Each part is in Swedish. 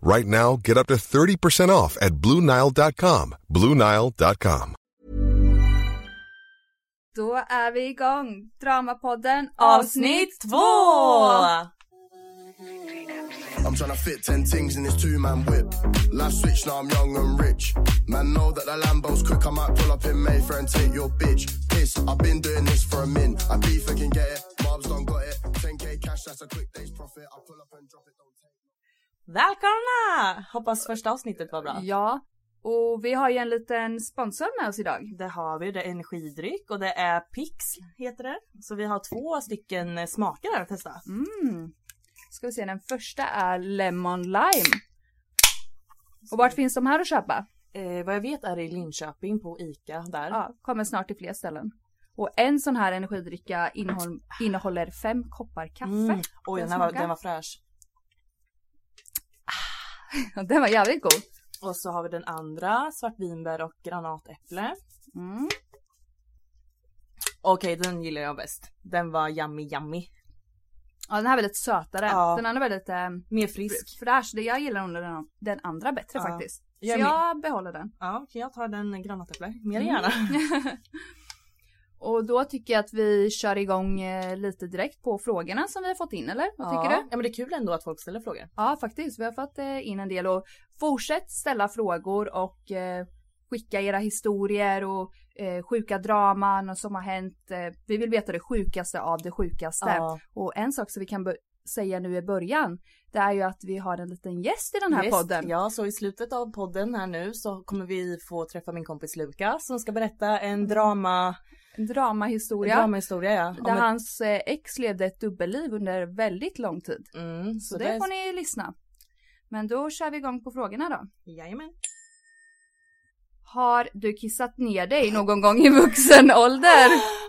Right now, get up to 30% off at BlueNile.com. BlueNile.com. Då är vi igång! Dramapodden Avsnitt två! I'm tryna fit ten things in this two man whip. Life switch, now I'm young and rich. Man, know that the Lambo's quick. I might pull up in Mayfair and take your bitch. Piss, I've been doing this for a min. I beef, I can get it. Mobs don't got it. 10k cash, that's a quick day's profit. I pull up and drop it, don't take Välkomna! Hoppas första avsnittet var bra. Ja, och vi har ju en liten sponsor med oss idag. Det har vi, det är energidryck och det är Pix heter det. Så vi har två stycken smaker här att testa. Mm. Ska vi se, den första är Lemon Lime. Och vart finns de här att köpa? Eh, vad jag vet är det i Linköping på ICA där. Ja, kommer snart till fler ställen. Och en sån här energidricka innehåll, innehåller fem koppar kaffe. Mm. Oj, Den den, var, den var fräsch. Den var jävligt god. Och så har vi den andra, svartvinbär och granatäpple. Mm. Okej, den gillar jag bäst. Den var yummy yummy. Ja, den här är väldigt sötare. Ja. Den andra är väldigt eh, Mer frisk. fräsch. Det- Jag gillar den, den andra bättre Ja. faktiskt. Så Jag jag, behåller den. Ja, okej jag tar den granatäpple. Mer Mm. gärna. Och då tycker jag att vi kör igång eh, lite direkt på frågorna som vi har fått in eller? Vad tycker ja. du? Ja men det är kul ändå att folk ställer frågor. Ja faktiskt, vi har fått eh, in en del och fortsätt ställa frågor och eh, skicka era historier och eh, sjuka draman och som har hänt. Eh, vi vill veta det sjukaste av det sjukaste. Ja. Och en sak som vi kan säga nu i början, det är ju att vi har en liten gäst i den här Yes, podden. Ja, så i slutet av podden här nu så kommer vi få träffa min kompis Lukas som ska berätta en drama, En en dramahistoria. dramahistoria ja. Om där ett- hans eh, ex levde ett dubbelliv under väldigt lång tid. Mm, Så det får ni lyssna. Men då kör vi igång på frågorna då. Jajamän. Har du kissat ner dig någon gång i vuxen ålder?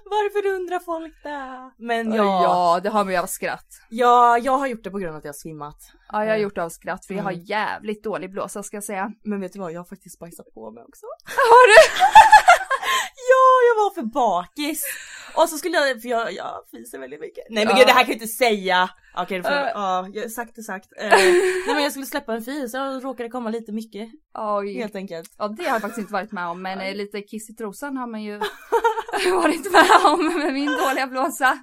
Varför undrar folk det? Men ja. ja, det har vi av skratt. ja, jag har gjort det på grund av att jag har svimmat. Ja, jag har gjort det av skratt för jag har Mm. jävligt dålig blåsa ska jag säga. Men vet du vad, jag har faktiskt bajsat på mig också. Har du? Ja, jag var för bakis. Och så skulle jag, för jag, jag fiser väldigt mycket. Nej men Ja. gud det här kan jag inte säga. Okej, då får jag, Äh. ja, jag- sagt är sagt. Eh, nej men jag skulle släppa en fis och råkade komma lite mycket. Oj. Helt enkelt. Ja, det har jag faktiskt inte varit med om, men eh, lite kiss i trosan har man ju varit med om med min dåliga blåsa.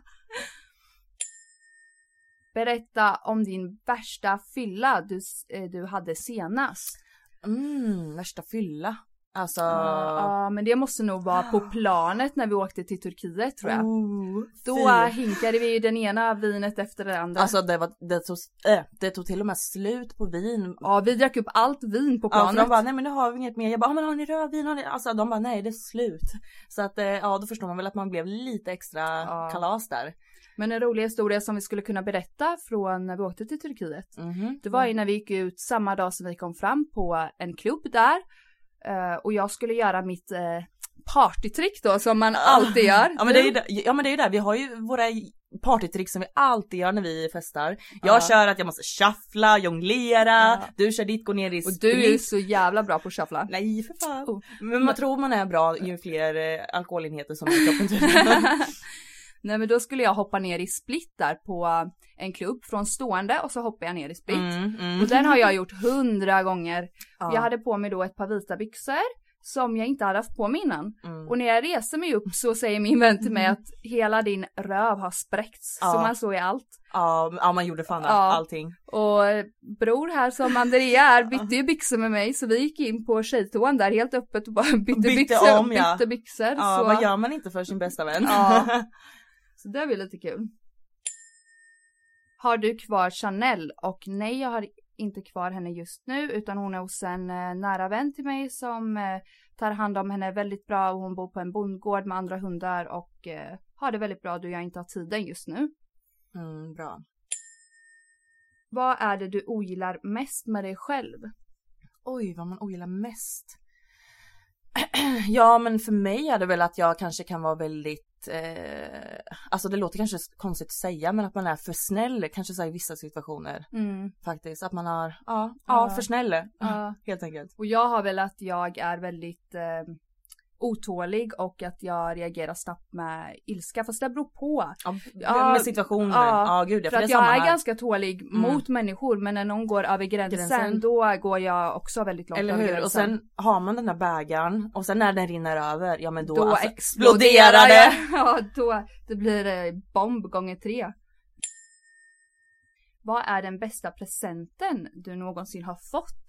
Berätta om din värsta fylla du, eh, du hade senast. Mm, värsta fylla. Alltså. Ja, men det måste nog vara på planet när vi åkte till Turkiet tror jag. Oh, Då fy. hinkade vi den ena vinet efter det andra. Alltså det var, det tog, äh, det tog till och med slut på vin. ja, vi drack upp allt vin på Ja, planet. de bara, nej men nu har vi inget mer. Jag bara, "Ah, men har ni rödvin? Har ni? Alltså de bara, nej det är slut. Så att eh, ja, då förstår man väl att man blev lite extra Ja. kalas där. Men en rolig historia som vi skulle kunna berätta från när vi åkte till Turkiet. Mhm. Det var ju när vi gick ut samma dag som vi kom fram på en klubb där. Eh, och jag skulle göra mitt, eh, partytrick då som man alltid gör. Ja men, det är ju ja men det är det, vi har ju våra partytrick som vi alltid gör när vi festar. Jag Ja. kör att jag måste shuffla, jonglera, Ja. du kör ditt, gå ner i Och du är ju split. så jävla bra på att shuffla. Nej för fan. Oh. Men man tror man är bra ju fler eh, alkoholenheter som kroppen. Nej men då skulle jag hoppa ner i split där på en klubb från stående och så hoppar jag ner i split. Mm, mm. Och den har jag gjort hundra gånger. Ja. Jag hade på mig då ett par vita byxor som jag inte hade haft på mig innan. Mm. Och när jag reser mig upp så säger min vän till mig att hela din röv har spräckts. Ja. Så man såg i allt. Ja, ja man gjorde fan Ja. allting. Och bror här som Andrea är bytte ju byxor med mig så vi gick in på tjejtoan där helt öppet och bara bytte, Bytte byxor. om, ja. bytte byxor. Ja så, vad gör man inte för sin bästa vän? Ja. så det var lite kul. Har du kvar Chanel? Och nej jag har inte kvar henne just nu utan hon är hos en eh, nära vän till mig som eh, tar hand om henne väldigt bra och hon bor på en bondgård med andra hundar och eh, har det väldigt bra då jag inte har tiden just nu. Mm, bra. Vad är det du ogillar mest med dig själv? Oj, vad man ogillar mest. ja, men för mig är det väl att jag kanske kan vara väldigt, eh, alltså det låter kanske konstigt att säga, men att man är för snäll, kanske så i vissa situationer Mm. faktiskt. Att man har, ja, Ja. ja, för snäll. Ja. Helt enkelt. Och jag har väl att jag är väldigt eh, otålig och att jag reagerar snabbt med ilska. Fast det beror på. Ja, Ja, med situationer. ja, Ja, gud För för, att det jag är här. ganska tålig mot människor men när någon går över gränsen, Gränsen. då går jag också väldigt långt Eller hur? gränsen. Och sen har man den där bägaren och sen när den rinner över, ja men då, då alltså, exploderar det. det. Ja, då det blir eh, bomb gånger tre. Vad är den bästa presenten du någonsin har fått?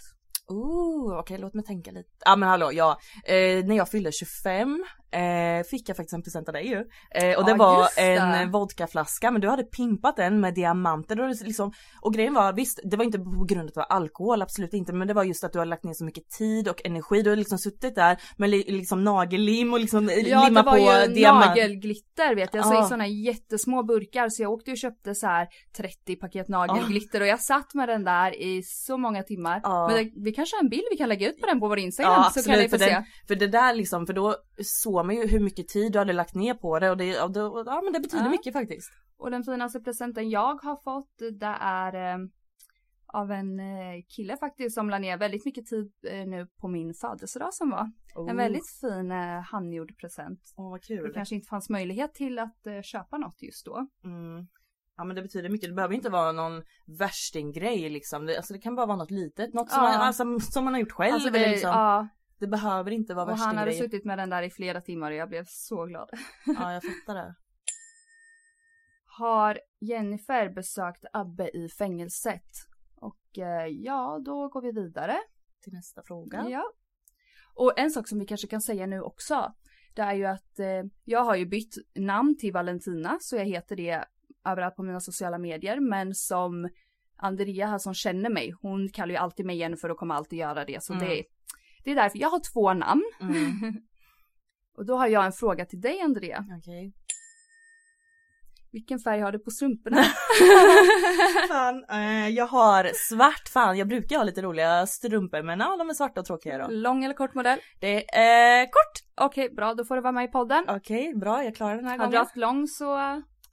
Ooh, okej låt mig tänka lite. Ja ah, men hallå, ja. Eh, när jag fyllde 25 eh, fick jag faktiskt en present av dig ju. Eh, och det Ja, var en vodkaflaska men du hade pimpat den med diamanter. Och, liksom, och grejen var visst, det var inte på grund av att det var alkohol, absolut inte. Men det var just att du har lagt ner så mycket tid och energi. Du har liksom suttit där med li, liksom nagellim och liksom Ja, limma det var på ju diamant. nagelglitter vet jag, så Ja. i sådana jättesmå burkar. Så jag åkte och köpte så här 30 paket nagelglitter och jag satt med den där i så många timmar. Ja. Men det, vi kanske har en bild vi kan lägga ut på den på vår Instagram Ja så kan ni absolut, få för, se. den, för det där liksom, för då såg ju hur mycket tid du hade lagt ner på det och det, och det ja men det betyder Ja. mycket faktiskt. Och den finaste presenten jag har fått det är eh, av en eh, kille faktiskt som la ner väldigt mycket tid eh, nu på min födelsedag som var. En väldigt fin eh, handgjord present. Åh vad Det kul. kanske inte fanns möjlighet till att eh, köpa något just då. Mm. Ja men det betyder mycket, det behöver inte vara någon värstinggrej liksom. Det, alltså det kan bara vara något litet, något som, Ja. man, alltså, som man har gjort själv. Alltså det, liksom. ja, det behöver inte vara och han hade suttit med den där i flera timmar och jag blev så glad. Ja jag fattar det. Har Jennifer besökt Abbe i fängelset? Och eh, ja, då går vi vidare. Till nästa fråga. Ja. Och en sak som vi kanske kan säga nu också. Det är ju att eh, jag har ju bytt namn till Valentina så jag heter det överallt på mina sociala medier. Men som Andrea här som känner mig, hon kallar ju alltid mig Jennifer och kommer alltid göra det. Så Mm. det, det är därför jag har två namn. Mm. Och då har jag en fråga till dig Andrea. Okej. Vilken färg har du på strumporna? Fan, eh, jag har svart, fan jag brukar ha lite roliga strumpor men ja de är svarta och tråkiga då. Lång eller kort modell? Det är eh, kort. Okej, bra, då får du vara med i podden. Okej, bra jag klarar den här du gången. haft lång så,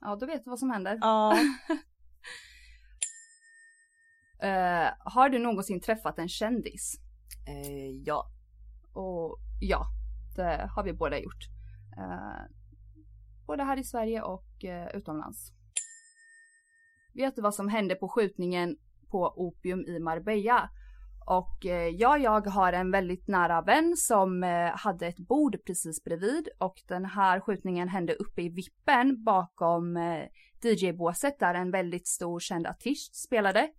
ja då vet du vad som händer. Ja. Eh, har du någonsin träffat en kändis? Eh, ja. Och ja, det har vi båda gjort. Eh, både här i Sverige och eh, utomlands. Vet du vad som hände på skjutningen på Opium i Marbella? Och eh, ja, jag har en väldigt nära vän som eh, hade ett bord precis bredvid och den här skjutningen hände uppe i vippen bakom eh, DJ-båset där en väldigt stor känd artist spelade.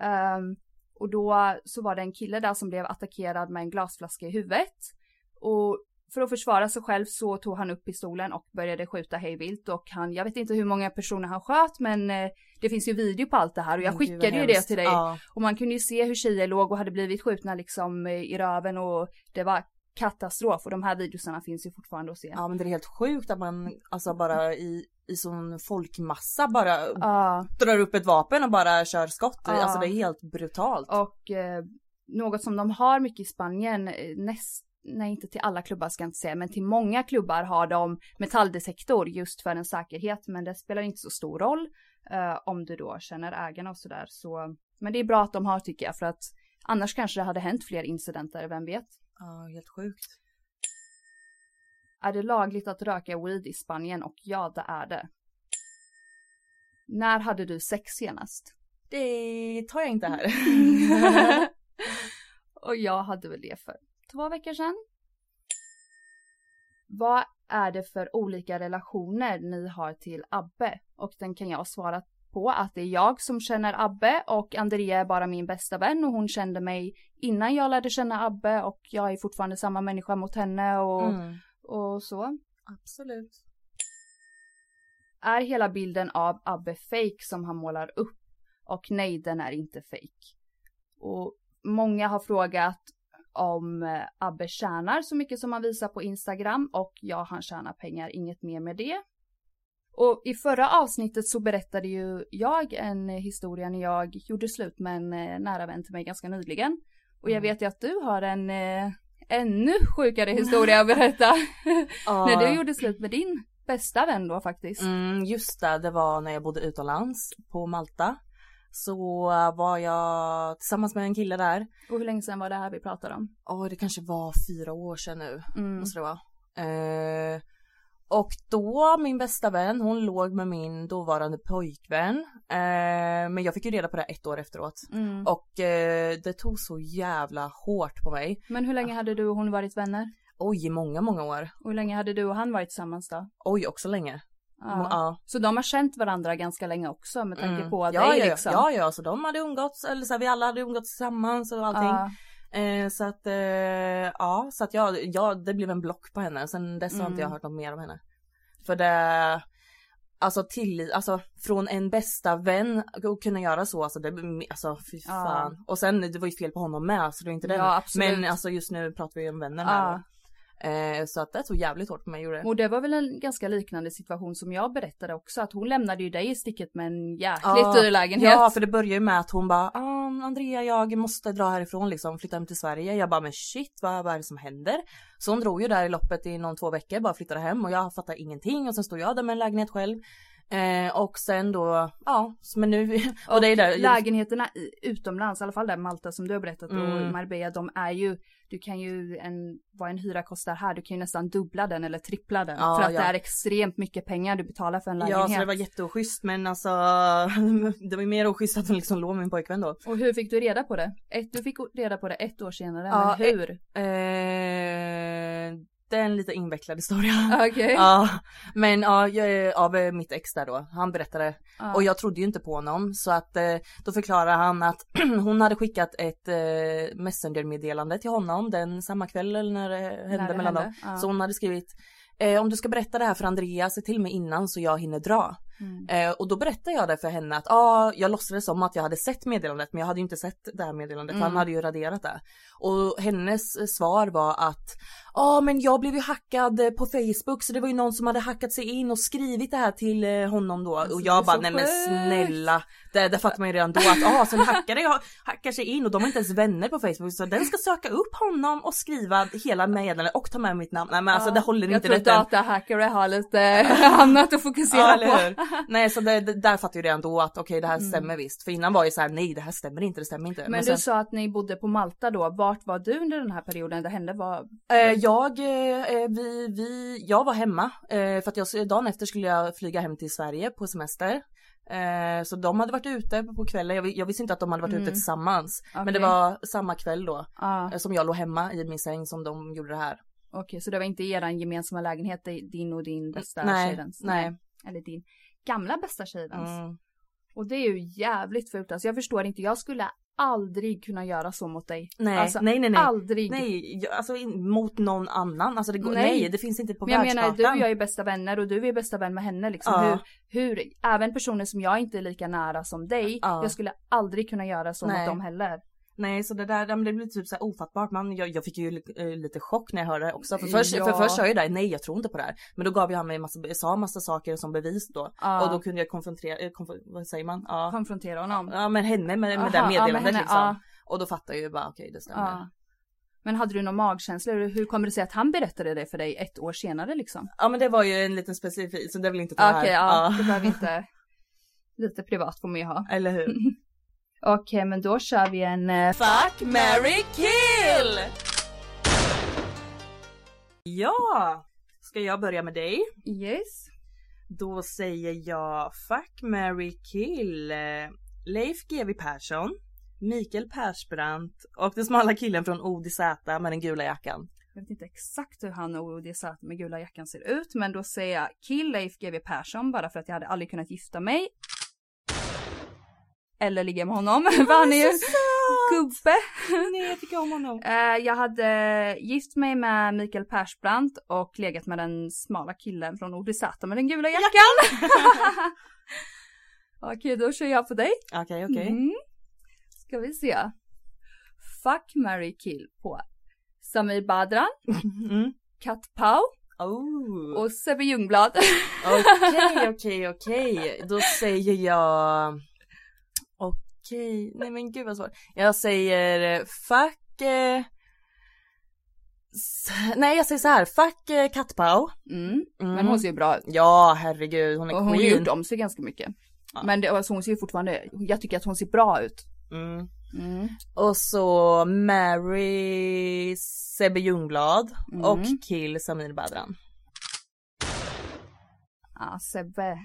Ehm, och då så var det en kille där som blev attackerad med en glasflaska i huvudet. Och för att försvara sig själv så tog han upp pistolen och började skjuta hejvilt och han, jag vet inte hur många personer han sköt men eh, det finns ju video på allt det här och jag skickade ju det till dig. Ja. Och man kunde ju se hur tjejer låg och hade blivit skjutna liksom eh, i röven och det var katastrof och de här videosarna finns ju fortfarande att se. Ja men det är helt sjukt att man alltså bara i, i sån folkmassa bara Ja. drar upp ett vapen och bara kör skott. Ja. Alltså det är helt brutalt. Och eh, något som de har mycket i Spanien, eh, näst, nej inte till alla klubbar ska jag inte säga, men till många klubbar har de metalldetektor just för en säkerhet, men det spelar inte så stor roll eh, om du då känner ägarna och sådär. Så, men det är bra att de har tycker jag, för att annars kanske det hade hänt fler incidenter, vem vet? Ja, helt sjukt. Är det lagligt att röka weed i Spanien? Och ja, det är det. När hade du sex senast? Det tar jag inte här. och jag hade väl det för två veckor sedan. Vad är det för olika relationer ni har till Abbe? Och den kan jag svara på att det är jag som känner Abbe och Andrea är bara min bästa vän och hon kände mig innan jag lärde känna Abbe och jag är fortfarande samma människa mot henne och, Mm. Och så. Absolut. Är hela bilden av Abbe fake som han målar upp? Och nej, den är inte fake. Och många har frågat om eh, Abbe tjänar så mycket som han visar på Instagram och ja, han tjänar pengar, inget mer med det. Och i förra avsnittet så berättade ju jag en historia när jag gjorde slut med en eh, nära vän till mig ganska nyligen. Och jag Mm. vet ju att du har en eh, ännu sjukare historia att berätta. Ja. när du gjorde slut med din bästa vän då faktiskt. Mm, just det, det var när jag bodde utomlands på Malta. Så var jag tillsammans med en kille där. Och hur länge sedan var det här vi pratade om? Åh, det kanske var fyra år sedan nu. Mm. Måste det vara. Eh, och då, min bästa vän, hon låg med min dåvarande pojkvän. Eh, men jag fick ju reda på det ett år efteråt. Mm. Och eh, det tog så jävla hårt på mig. Men hur länge hade du och hon varit vänner? Oj, i många, många år. Och hur länge hade du och han varit tillsammans då? Oj, också länge. Ja. Ja. Så de har känt varandra ganska länge också med tanke Mm. på ja, dig ja, liksom? Ja, ja, så de hade umgåtts, eller så här, vi alla hade umgåtts tillsammans och allting. Ja. Eh, så att, eh, ja, så att jag, ja, det blev en block på henne. Sen dess har inte jag Mm. hört något mer om henne. För det, alltså till, alltså från en bästa vän att kunna göra så, alltså det, alltså fy Ja. fan. Och sen det var ju fel på honom med, så det är inte det. Ja, absolut. Men alltså just nu pratar vi om vänner Ja. här. då. Eh, så att det tog jävligt hårt på mig gjorde det. Och det var väl en ganska liknande situation som jag berättade också att hon lämnade ju dig i sticket med en jäkligt Ja, dyr lägenhet. Ja, för det börjar ju med att hon bara, ah, Andrea jag måste dra härifrån liksom, flytta hem till Sverige. Jag bara, men shit vad, vad är det som händer? Så hon drog ju där i loppet i någon två veckor, bara flyttade hem och jag fattar ingenting och sen stod jag där med en lägenhet själv. Eh, och sen då, ja, men nu, och det är där. Lägenheterna utomlands, i alla fall där Malta som du har berättat och Mm. Marbella, de är ju, du kan ju, en, vad en hyra kostar här, du kan ju nästan dubbla den eller trippla den. Ja, för att ja. det är extremt mycket pengar du betalar för en lägenhet. Ja, så det var jätteoschysst men alltså det var ju mer oschysst att hon liksom låg med min pojkvän då. Och hur fick du reda på det? Ett, du fick reda på det ett år senare, Ja, men hur? Eh, det är en lite invecklad historia. Okej. Ja, men ja, jag, av eh, mitt ex där då, han berättade Ja. och jag trodde ju inte på honom så att eh, då förklarar han att hon hade skickat ett eh, messengermeddelande till honom den samma kväll eller när det hände det mellan hände, dem. ja. Så hon hade skrivit eh, om du ska berätta det här för Andrea, se till mig innan så jag hinner dra. Mm. Eh, och då berättade jag det för henne att ah, jag låtsades som att jag hade sett meddelandet men jag hade ju inte sett det här meddelandet Mm. han hade ju raderat det. Och hennes eh, svar var att ja ah, men jag blev ju hackad eh, på Facebook så det var ju någon som hade hackat sig in och skrivit det här till eh, honom då. Alltså, och jag bara nej men sjukt." snälla. Det, det fattar man ju redan då att ah, så en hackare har- hackar sig in och de är inte ens vänner på Facebook så den ska söka upp honom och skriva hela meddelandet och ta med mitt namn. Nej men alltså det håller jag inte tror detta. datahackare har lite annat att fokusera Ja, på. Nej, så det, det, där fattar ju redan då att okej, det här Mm. stämmer visst. För innan var ju så här, nej, det här stämmer inte, det stämmer inte. Men, sen, du sa att ni bodde på Malta då. Vart var du under den här perioden det hände? Var... eh, jag, eh, vi, vi, jag var hemma eh, för att jag, dagen efter skulle jag flyga hem till Sverige på semester. Eh, så de hade varit ute på kvällen, jag, jag visste inte att de hade varit Mm. ute tillsammans. Men det var samma kväll då, Ja, eh, som jag låg hemma i min säng som de gjorde det här. okej, så det var inte eran gemensamma lägenhet, din och din bästa Nej, tjejväns? nej. Eller din gamla bästa tjejväns? Mm. Och det är ju jävligt fult alltså. Jag förstår inte, jag skulle aldrig kunna göra så mot dig. Nej, alltså, nej, nej, nej. Aldrig. Nej, alltså mot någon annan. Alltså det går, Nej. nej. det finns inte på Men jag menar, du och jag är bästa vänner och du är bästa vän med henne liksom. Ja. Hur, hur, även personer som jag inte är lika nära som dig, Ja. jag skulle aldrig kunna göra så Nej. mot dem heller. Nej så det där det blir typ så här ofattbart. Man, jag, jag fick ju eh, lite chock när jag hörde det också. För först, Ja. för först sa jag ju där, nej jag tror inte på det här. Men då gav jag mig massa, sa massa saker som bevis då. Ja. Och då kunde jag konfrontera, eh, konf vad säger man? Ja, Konfrontera honom. ja men henne med, med Aha, det ja, med meddelandet henne, liksom. Och då fattar jag ju bara okej det stämmer. Men hade du någon magkänsla? Hur kommer det sig att han berättade det för dig ett år senare liksom? Ja men det var ju en liten specifik så det vill inte ta Okej, här. ja, det behöver inte. Lite privat får man ju ha. Eller hur? Okej, men då kör vi en... eh, Fuck, marry, kill! Ja! Ska jag börja med dig? Yes. Då säger jag Fuck, marry, kill. Leif GW Persson, Mikael Persbrandt och den smala killen från ODZ med den gula jackan. Jag vet inte exakt hur han och ODZ med gula jackan ser ut, men då säger jag kill Leif GW Persson bara för att jag hade aldrig kunnat gifta mig. Eller ligga med honom, för han är ju gubbe. Nej jag tycker om honom. Eh, jag hade gift mig med Mikael Persbrandt och legat med den smala killen från ODZ med den gula jackan. Okej, då kör jag på dig. Okej okej. Mm. Ska vi se. Fuck, marry, kill på Samir Badran, Mm. Kat Pau Oh. och Sebbe Ljungblad. Okej okej okej. Då säger jag Okej, nej men gud vad svårt. Jag säger eh, fuck eh... Nej jag säger så här, fuck eh, Kattpau. Mm. Mm. Men hon ser ju bra ut. Ja herregud hon är Och hon har queen. gjort om sig ganska mycket. Ja. Men det, alltså hon ser ju fortfarande, jag tycker att hon ser bra ut. Mm. Mm. Och så Mary Sebbe Ljungblad Mm. och kill Samir Badran. Ja, Sebbe,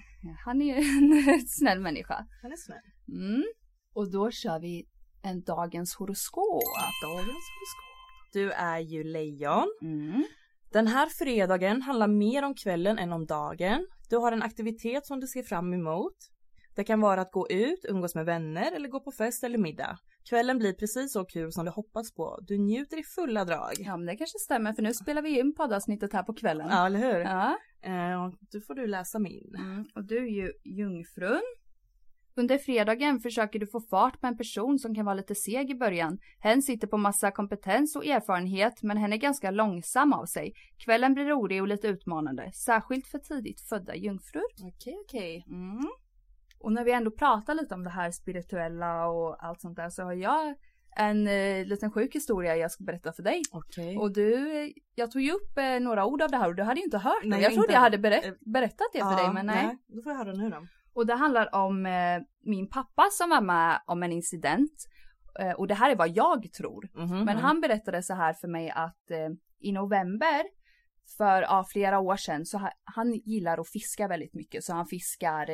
han är ju en snäll människa. Han är snäll. Mm. Och då kör vi en dagens horoskop. Dagens horoskop. Du är ju lejon. Mm. Den här fredagen handlar mer om kvällen än om dagen. Du har en aktivitet som du ser fram emot. Det kan vara att gå ut, umgås med vänner eller gå på fest eller middag. Kvällen blir precis så kul som du hoppas på. Du njuter i fulla drag. Ja men det kanske stämmer för nu spelar vi in poddavsnittet här på kvällen. Ja, eller hur? Ja. Eh, då får du läsa min. Mm. Och du är ju jungfrun. Under fredagen försöker du få fart på en person som kan vara lite seg i början. Hen sitter på massa kompetens och erfarenhet men hen är ganska långsam av sig. Kvällen blir rolig och lite utmanande, särskilt för tidigt födda jungfrur. Okej, okej. Mm. Och när vi ändå pratar lite om det här spirituella och allt sånt där så har jag en eh, liten sjuk historia jag ska berätta för dig. Okej. Och du, jag tog ju upp eh, några ord av det här och du hade ju inte hört Nej, det. Jag trodde inte. jag hade berätt, Eh, berättat det för dig men nej. Då får jag höra nu då. Och det handlar om eh, min pappa som var med om en incident. Eh, och det här är vad jag tror. Mhm, Men han berättade så här för mig att eh, i november för ja, flera år sedan så ha, han gillar att fiska väldigt mycket så han fiskar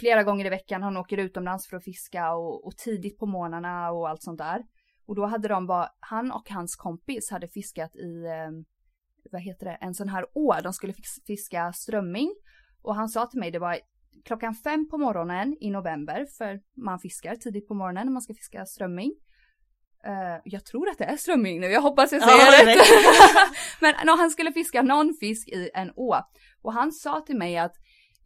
flera gånger i veckan. Han åker utomlands för att fiska och, och tidigt på morgnarna och allt sånt där. Och då hade de bara, han och hans kompis hade fiskat i, eh, vad heter det, en sån här å. De skulle fis- fiska strömming. Och han sa till mig, det var klockan fem på morgonen i november, för man fiskar tidigt på morgonen när man ska fiska strömming. Eh, jag tror att det är strömming nu, jag hoppas jag Ja, säger rätt. Men no, han skulle fiska någon fisk i en å. Och han sa till mig att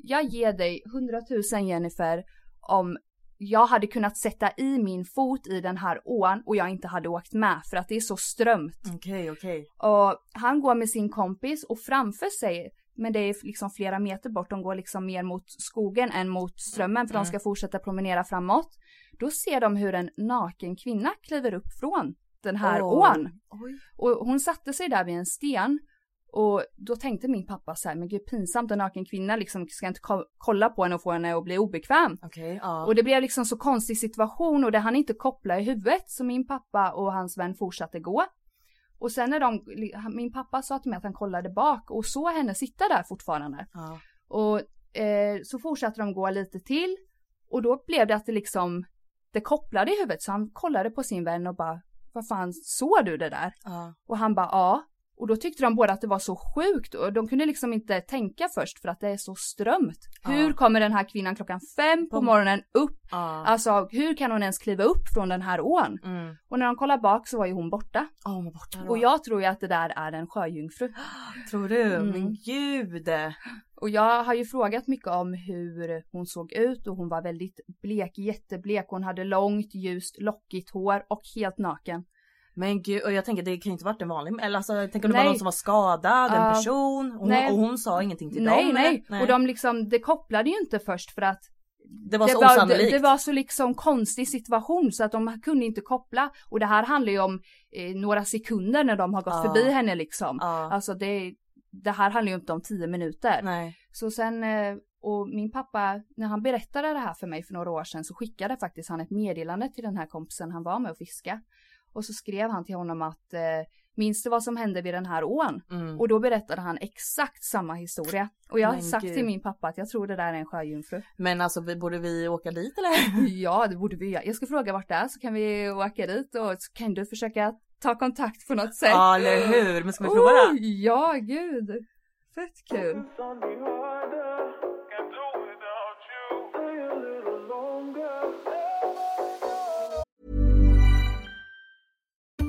jag ger dig 100 000 Jennifer om jag hade kunnat sätta i min fot i den här ån och jag inte hade åkt med för att det är så strömt. Okej, okej. Och han går med sin kompis och framför sig, men det är liksom flera meter bort, de går liksom mer mot skogen än mot strömmen för de ska fortsätta promenera framåt. Då ser de hur en naken kvinna kliver upp från den här Oj. ån. Oj. Och hon satte sig där vid en sten och då tänkte min pappa så här, men gud pinsamt en naken kvinna liksom ska inte ko- kolla på henne och få henne att bli obekväm. Okej, ja. Och det blev liksom så konstig situation och det han inte koppla i huvudet så min pappa och hans vän fortsatte gå. Och sen när de, min pappa sa till mig att han kollade bak och såg henne sitta där fortfarande. ja. Och eh, så fortsatte de gå lite till och då blev det att det liksom, det kopplade i huvudet så han kollade på sin vän och bara, vad fan såg du det där? ja. Och han bara ja. Och då tyckte de båda att det var så sjukt och de kunde liksom inte tänka först för att det är så strömt. Ja. Hur kommer den här kvinnan klockan fem på morgonen upp? ja. Alltså hur kan hon ens kliva upp från den här ån? Mm. Och när de kollar bak så var ju hon borta. Ja, hon var borta då. Och jag tror ju att det där är en sjöjungfru. Tror du? Mm. Men gud! Och jag har ju frågat mycket om hur hon såg ut och hon var väldigt blek, jätteblek. Hon hade långt, ljust, lockigt hår och helt naken. Men gud, och jag tänker det kan ju inte varit en vanlig, eller alltså jag tänker det var Nej. någon som var skadad, en person, och hon, Nej. och hon sa ingenting till Nej, dem nej, eller? Och de liksom, det kopplade ju inte först för att Det var så det, var, osannolikt. det, det var så liksom konstig situation så att de kunde inte koppla. Och det här handlar ju om eh, några sekunder när de har gått Ja. förbi henne liksom. Ja. Alltså det, det här handlar ju inte om tio minuter. Nej. Så sen, eh, och min pappa, när han berättade det här för mig för några år sedan så skickade faktiskt han ett meddelande till den här kompisen han var med och fiska. Och så skrev han till honom att eh, minns du vad som hände vid den här ån? Mm. Och då berättade han exakt samma historia. Och jag har sagt gud. till min pappa att jag tror det där är en sjöjungfru. Men alltså borde vi åka dit eller? Ja, det borde vi göra. Jag ska fråga vart det är så kan vi åka dit och så kan du försöka ta kontakt på något sätt. Ja eller hur, men ska vi prova Oh, det? ja, gud. Fett kul.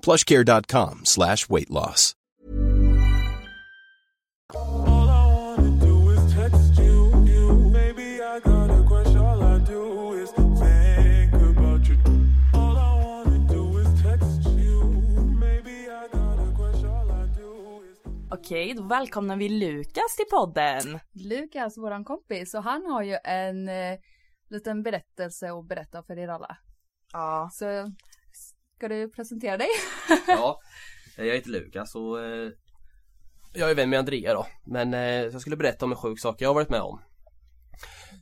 plushcare.com slash weight loss. All I wanna do is text you, you. Maybe I got a crush. All I do is think about you. All I wanna do is text you. Maybe I got a crush. All I do is. Okej, då välkomnar vi Lukas till podden. Lukas, våran kompis, och han har ju en eh, liten berättelse att berätta för er alla. Ja. Så ska du presentera dig? Ja, jag heter Lukas och eh, jag är vän med Andrea då. Men eh, jag skulle berätta om en sjuk sak jag har varit med om.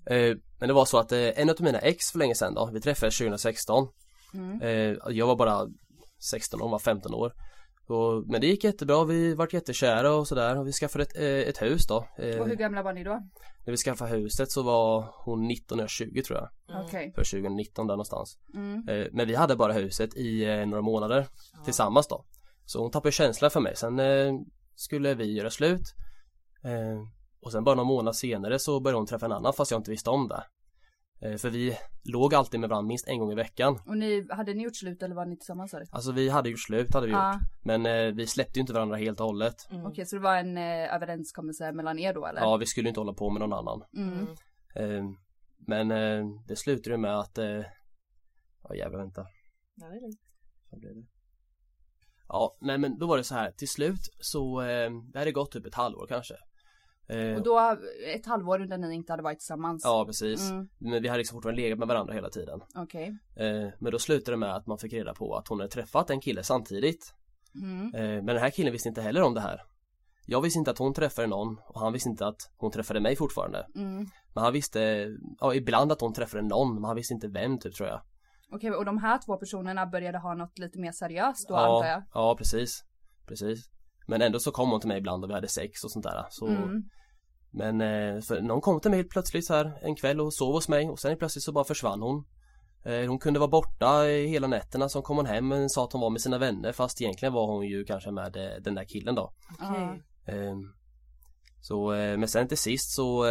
Eh, men det var så att eh, en av mina ex för länge sedan då, vi träffades 2016. Eh, jag var bara 16 och hon var 15 år. Och, men det gick jättebra, vi vart jättekära och sådär och vi skaffade ett, eh, ett hus då. Eh, Och hur gamla var ni då? när vi skaffade huset så var hon 19 och jag 20 tror jag. Okej. För 2019 där någonstans. Mm. Eh, Men vi hade bara huset i eh, några månader tillsammans då. Så hon tappade känslan för mig. Sen eh, skulle vi göra slut. Eh, och sen bara någon månad senare så började hon träffa en annan fast jag inte visste om det. Eh, för vi låg alltid med varandra minst en gång i veckan. Och ni, hade ni gjort slut eller var ni tillsammans? Eller? Alltså vi hade gjort slut hade vi Ja. gjort. Men eh, vi släppte ju inte varandra helt och hållet. Okej, så det var en eh, överenskommelse mellan er då eller? Ja vi skulle inte hålla på med någon annan. Mm. Eh, men eh, det slutade ju med att eh, Ja jävlar vänta. Vad blev det? Ja, nej men då var det så här till slut så eh, det hade gått typ ett halvår kanske. Eh, Och då ett halvår under ni inte hade varit tillsammans? Ja precis. Mm. Men vi hade liksom fortfarande legat med varandra hela tiden. Okej. Eh, men då slutade det med att man fick reda på att hon hade träffat en kille samtidigt. Mm. Eh, men den här killen visste inte heller om det här. Jag visste inte att hon träffade någon och han visste inte att hon träffade mig fortfarande. Mm. Men han visste, ja ibland att hon träffade någon men han visste inte vem typ tror jag. Okej, och de här två personerna började ha något lite mer seriöst då ja, antar jag? Ja precis. Precis. Men ändå så kom hon till mig ibland och vi hade sex och sånt där. Så, Mm. Men eh, för någon kom till mig helt plötsligt så här en kväll och sov hos mig och sen plötsligt så bara försvann hon. Eh, hon kunde vara borta i hela nätterna så kom hon hem och sa att hon var med sina vänner fast egentligen var hon ju kanske med eh, den där killen då. Ehm, Så, men sen till sist så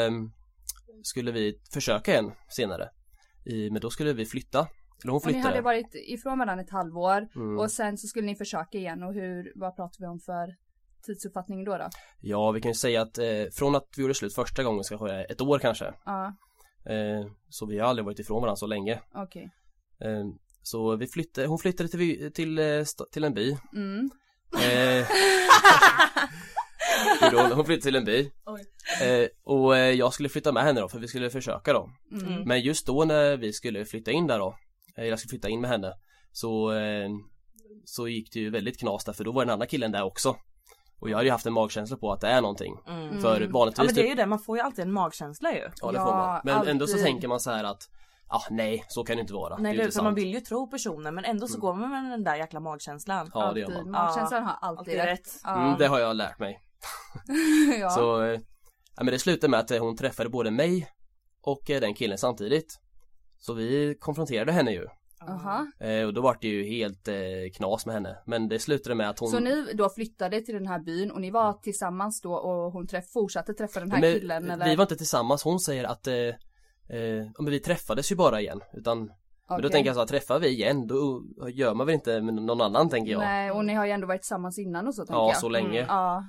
skulle vi försöka igen senare. Men då skulle vi flytta. Eller hon Och ni flyttade. hade varit ifrån varandra ett halvår Mm. och sen så skulle ni försöka igen och hur, vad pratar vi om för tidsuppfattning då då? Ja, vi kan ju säga att eh, från att vi gjorde slut första gången så kanske ett år kanske. Ja, Eh, så vi har aldrig varit ifrån varandra så länge. okej. Eh, så vi flyttade, hon flyttade till, till, eh, till en by. Mm. Eh, hon, hon flyttade till en by. Eh, och eh, jag skulle flytta med henne då för vi skulle försöka då. Mm. Men just då när vi skulle flytta in där då, jag skulle flytta in med henne, så, så gick det ju väldigt knas där för då var den andra killen där också. Och jag hade ju haft en magkänsla på att det är någonting. Mm. För Ja vanligtvis men det är typ- ju det, man får ju alltid en magkänsla ju. Ja det Ja, får man. Men ändå så alltid. tänker man så här att ah, nej så kan det inte vara. Nej det är för man vill ju tro personen men ändå så Mm. går man med den där jäkla magkänslan. Ja det gör Alltid. man. Magkänslan har alltid, alltid rätt. rätt. Ja. Mm, det har jag lärt mig. ja. Så, eh, ja, men det slutade med att eh, hon träffade både mig och eh, den killen samtidigt. Så vi konfronterade henne ju. Aha. Eh, och då var det ju helt eh, knas med henne. Men det slutade med att hon... Så ni då flyttade till den här byn och ni var tillsammans då och hon träff, fortsatte träffa den här Men killen eller? Vi var inte tillsammans, hon säger att eh, eh, ja, men vi träffades ju bara igen. Utan, Men då tänker jag så här, träffar vi igen då gör man väl inte med någon annan tänker jag. Nej och ni har ju ändå varit tillsammans innan och så tänker Ja, jag. så länge. Ja,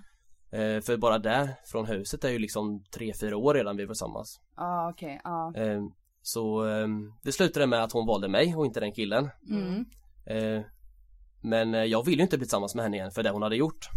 Eh, för bara där från huset är ju liksom tre fyra år redan vi var tillsammans. ja okej, ja. Eh, så eh, det slutade med att hon valde mig och inte den killen. Mm. Eh, men eh, jag ville ju inte bli tillsammans med henne igen för det hon hade gjort.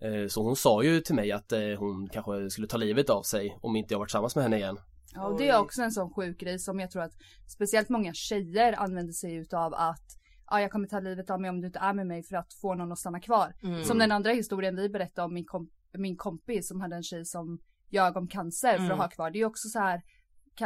Eh, så hon sa ju till mig att eh, hon kanske skulle ta livet av sig om inte jag var tillsammans med henne igen. Ja, och det är också en sån sjuk grej som jag tror att speciellt många tjejer använder sig utav att ja, jag kommer ta livet av mig om du inte är med mig för att få någon att stanna kvar. Mm. Som den andra historien vi berättade om min, kom min kompis som hade en tjej som ljög om cancer för Mm. att ha kvar. Det är också så här,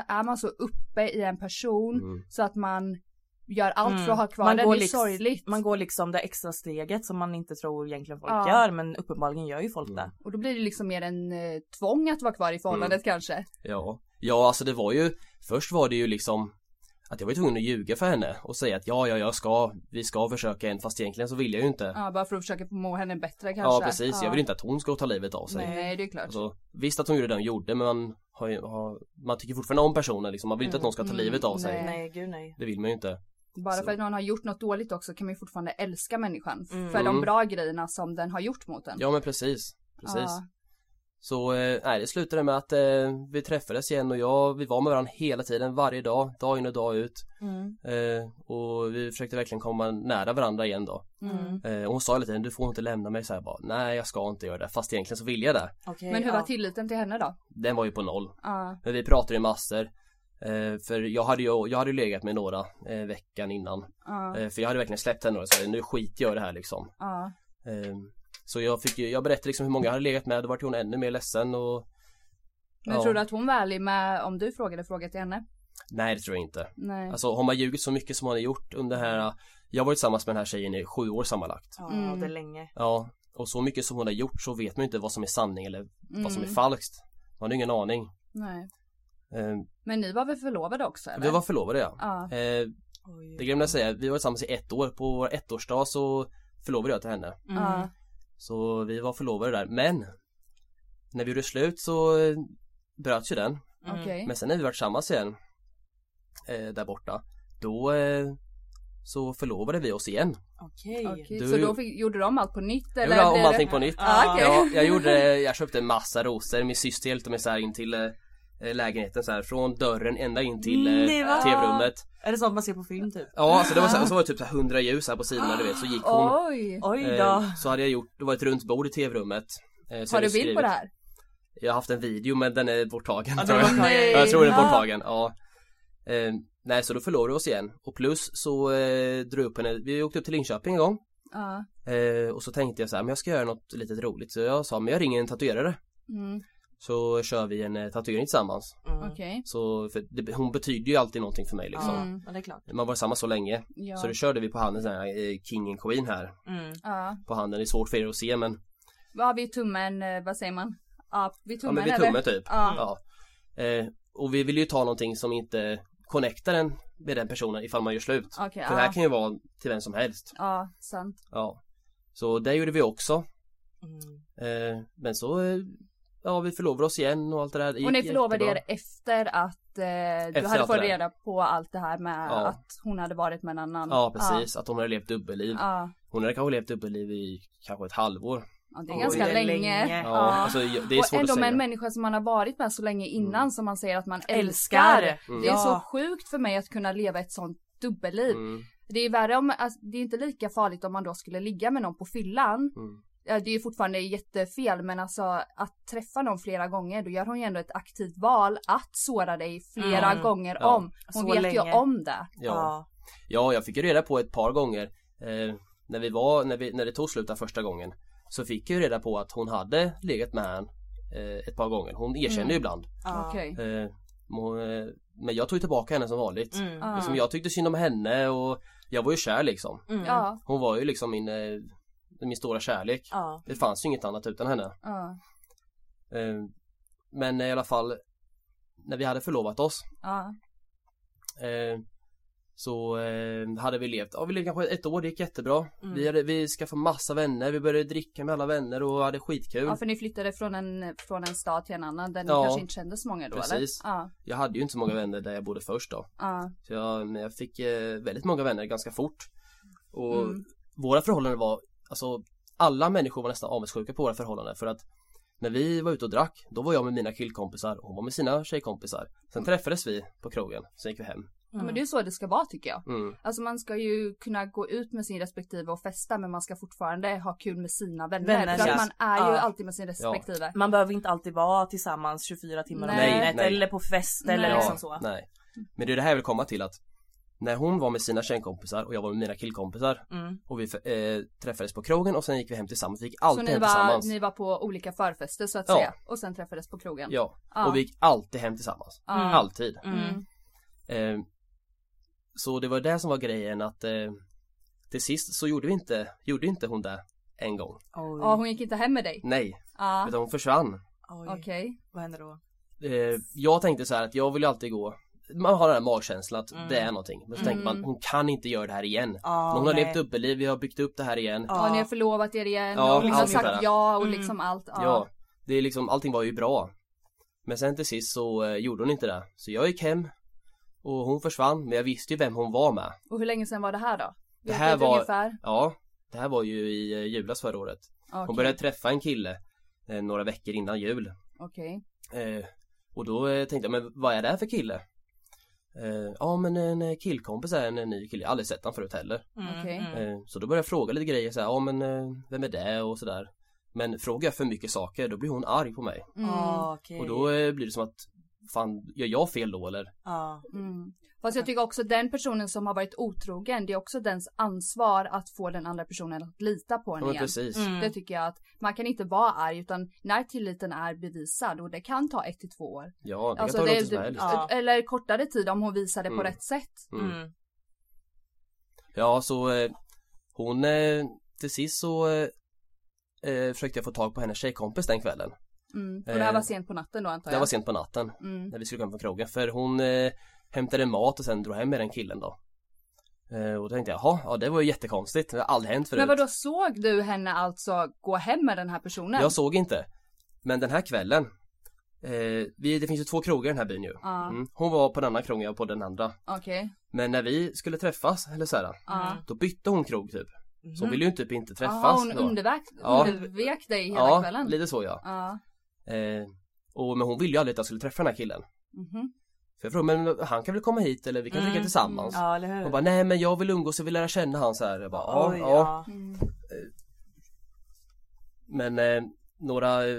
är man så uppe i en person Mm. så att man gör allt Mm. för att ha kvar Man den, går det är liksom- sorgligt. Man går liksom det extra steget som man inte tror egentligen folk Ja. gör men uppenbarligen gör ju folk det. Och då blir det liksom mer en eh, tvång att vara kvar i förhållandet Mm. kanske. Ja, ja alltså det var ju Först var det ju liksom Att jag var tvungen att ljuga för henne och säga att ja, ja, jag ska Vi ska försöka en fast egentligen så vill jag ju inte Ja, bara för att försöka må henne bättre kanske. Ja precis, Ja. jag vill inte att hon ska ta livet av sig Nej, det är klart. alltså, Visst att hon gjorde det hon gjorde men man har, ju- har Man tycker fortfarande om personen liksom, man vill inte att någon ska ta Mm, livet av sig nej. Nej gud nej. Det vill man ju inte Bara Så. för att någon har gjort något dåligt också kan man ju fortfarande älska människan Mm. för de Mm. bra grejerna som den har gjort mot en. Ja men precis Precis Ja. Så eh, nej, det slutade med att eh, vi träffades igen och jag, vi var med varandra hela tiden, varje dag, dag in och dag ut Mm. eh, Och vi försökte verkligen komma nära varandra igen då Mm. Eh, och hon sa hela tiden, du får inte lämna mig så här bara, nej jag ska inte göra det, fast egentligen så vill jag det. Okej, Men hur ja. var tilliten till henne då? Den var ju på noll. Ja. Men vi pratade ju massor. Eh, för jag hade ju, jag hade legat med några eh, veckan innan. Ja. Eh, för jag hade verkligen släppt henne och sa, nu skiter jag i det här liksom. Ja. Så jag fick ju, jag berättade liksom hur många jag hade legat med, då vart hon ännu mer ledsen och Men Ja. tror du att hon var ärlig med om du frågade fråga till henne? Nej det tror jag inte. Nej. Alltså har man ljugit så mycket som hon har gjort under det här Jag har varit tillsammans med den här tjejen i sju år sammanlagt. Ja Mm. det är länge. Ja, och så mycket som hon har gjort så vet man inte vad som är sanning eller vad som är Mm. falskt. Man har ingen aning. Nej. Eh, Men ni var väl förlovade också eller? vi var förlovade ja. Ja. Eh, Oj. det glömde jag säga, vi var tillsammans i ett år. På vår ettårsdag så förlovade jag till henne. Mm. Så vi var förlovade där. Men när vi gjorde slut så eh, bröts ju den. Mm. Men sen när vi var tillsammans igen eh, där borta då eh, så förlovade vi oss igen. Okej. Okej, Du- Så då fick, gjorde de allt på nytt Jag eller? gjorde om allting på nytt. Ja, okej. Ja, jag gjorde, jag köpte massa rosor. Min syster hjälpte mig så här in till eh, lägenheten så här från dörren ända in till eh, Nej, va? tv-rummet. Är det sånt man ser på film typ? Ja, alltså det var så, här, och så var det typ så här 100 ljus här på sidorna du vet, så gick hon. Oj. Oj då. Eh, så hade jag gjort, det var ett runt bord i tv-rummet. Eh, Har du bild på det här? Jag har haft en video men den är borttagen Ja, tror jag. Ja, jag tror den är borttagen, ja. Eh, nej så då förlorade vi oss igen. Och plus så eh, drog upp henne, vi åkte upp till Linköping en gång. Ja. Eh, och så tänkte jag så här, men jag ska göra något litet roligt. Så jag sa, men jag ringer en tatuerare. Mm. Så kör vi en eh, tatuering tillsammans. Mm. Okej. Så, för det, hon betyder ju alltid någonting för mig liksom. Mm. Ja det är klart. Man var samma så länge. Ja. Så då körde vi på handen sån här eh, King and Queen här. Mm. Ja. På handen, det är svårt för er att se men Vad har vi tummen, eh, vad säger man? Ja, vid Ja tummen men vid eller? tummen typ. Ja. Ja. Eh, och vi vill ju ta någonting som inte connectar den med den personen ifall man gör slut. Okej, För det här ja. kan ju vara till vem som helst. Ja, sant. Ja. Så det gjorde vi också. Mm. Eh, men så, ja vi förlovade oss igen och allt det där. Och ni förlovade er efter att eh, du Efter hade allt fått reda på allt det här med Ja. att hon hade varit med en annan. Ja precis, att hon hade levt dubbelliv. Ja, Hon hade kanske levt dubbelliv i kanske ett halvår. ja det är Oj, ganska det är länge. länge. Ja, alltså det är och svårt ändå att med säga. en människa som man har varit med så länge innan Mm. som man säger att man Älskar. Mm. Det är så Ja. sjukt för mig att kunna leva ett sånt dubbelliv. Mm, Det är värre om, alltså, det är inte lika farligt om man då skulle ligga med någon på fyllan. mm. Det är ju fortfarande jättefel men alltså att träffa någon flera gånger då gör hon ju ändå ett aktivt val att såra dig flera Mm. gånger Ja. om. Hon Så vet länge. ju om det. Ja. ja, jag fick ju reda på ett par gånger eh, när vi var, när, vi, när det tog slut första gången så fick jag ju reda på att hon hade legat med han eh, ett par gånger. Hon erkände Mm. ibland. Ja. Okej. Eh, men eh, Men jag tog tillbaka henne som vanligt. Mm. Ja. Liksom, jag tyckte synd om henne och jag var ju kär liksom. Mm. Ja, Hon var ju liksom min, eh, min stora kärlek. Ja. Det fanns ju inget annat utan henne. ja, Eh, Men i alla fall när vi hade förlovat oss ja. eh, så eh, hade vi levt, ja vi levde kanske ett år, det gick jättebra. Mm. Vi, hade, vi skaffade massa vänner, vi började dricka med alla vänner och hade skitkul. Ja, för ni flyttade från en, från en stad till en annan där ni Ja. kanske inte kände så många då Precis. eller? Ja, Jag hade ju inte så många vänner där jag bodde först då. ja, Så jag, men jag fick väldigt många vänner ganska fort. Och Mm. våra förhållanden var, alltså alla människor var nästan avundsjuka på våra förhållanden för att när vi var ute och drack, då var jag med mina killkompisar och hon var med sina tjejkompisar. Sen träffades vi på krogen, sen gick vi hem. ja. men det är så det ska vara tycker jag. Mm. Alltså man ska ju kunna gå ut med sin respektive och festa men man ska fortfarande ha kul med sina vänner. Vänner, för att ja. man är ju Ja. alltid med sin respektive. Man behöver inte alltid vara tillsammans 24 timmar om dygnet Nej. eller på fest eller Nej. liksom så. Nej. Men det är det här jag vill komma till att när hon var med sina tjejkompisar och jag var med mina killkompisar Mm. och vi eh, träffades på krogen och sen gick vi hem tillsammans. Vi gick Så alltid ni hem var, tillsammans. ni var på olika förfester så att Ja. säga och sen träffades på krogen. Ja. Ja. och vi gick alltid hem tillsammans. Ja. Alltid. Mm. Eh, så det var det som var grejen att eh, till sist så gjorde vi inte, gjorde inte hon det en gång. Ja, hon gick inte hem med dig? Nej, Ja, utan hon försvann. Okej. Vad händer då? Eh, jag tänkte så här att jag vill ju alltid gå man har den här magkänslan att Mm. det är någonting. Men så tänker man, hon kan inte göra det här igen. Men hon har nej. levt dubbelliv, vi har byggt upp det här igen. Ja. Ja, ni har förlovat er igen Ja, och allt sagt ja och Mm. liksom allt. Ja. Ja, det är liksom, allting var ju bra. Men sen till sist så eh, gjorde hon inte det. Så jag gick hem och hon försvann, men jag visste ju vem hon var med. Och hur länge sedan var det här då? Det här var- ungefär? Ja, det här var ju i eh, julas förra året. Hon Okej. började träffa en kille eh, några veckor innan jul. Okej. Eh, och då eh, tänkte jag, men vad är det här för kille? Eh, ja men en eh, killkompis är en, en ny kille, jag har aldrig sett han förut heller. Mm, Okej. mm. Eh, så då började jag fråga lite grejer så här, ja men eh, vem är det och sådär. Men frågar jag för mycket saker då blir hon arg på mig. Mm. Okej. Och då eh, blir det som att, fan gör jag fel då eller? Ja. Mm. Fast jag tycker också den personen som har varit otrogen, det är också dens ansvar att få den andra personen att lita på Ja henne men igen. precis. Mm. Det tycker jag att man kan inte vara arg utan när tilliten är bevisad och det kan ta ett till två år. Ja, det Alltså, kan ta det- lång tid som det- helst. Ja. Eller kortare tid om hon visar det på Mm. rätt sätt. Mm. Mm. Ja så eh, hon eh, till sist så eh, eh, försökte jag få tag på hennes tjejkompis den kvällen. Mm. Och det här Eh, var sent på natten då antar Det jag? var sent på natten Mm. när vi skulle komma från krogen för hon eh, hämtade mat och sen drog hem med den killen då. Eh, och då tänkte jag, jaha, ja det var ju jättekonstigt, det har aldrig hänt förut. Men vadå såg du henne alltså gå hem med den här personen? Jag såg inte. Men den här kvällen eh, vi, Det finns ju två krogar i den här byn ju. Ja. Mm. Hon var på den andra krogen, jag på den andra. Okej. Men när vi skulle träffas, eller så här, Ja. då bytte hon krog typ. Så hon ville ju typ inte träffas. Jaha, hon då. undervek, Ja. undervek dig hela Ja, kvällen? lite så ja. Ja. Eh, och, men hon ville ju aldrig att jag skulle träffa den här killen. Mhm. Så jag frågade, men han kan väl komma hit eller vi kan dricka Mm. tillsammans. Ja, eller hur? Hon bara, nej men jag vill umgås, jag vill lära känna han så här. Jag bara, ja, Oj, ja. ja. Mm. Men eh, några, eh,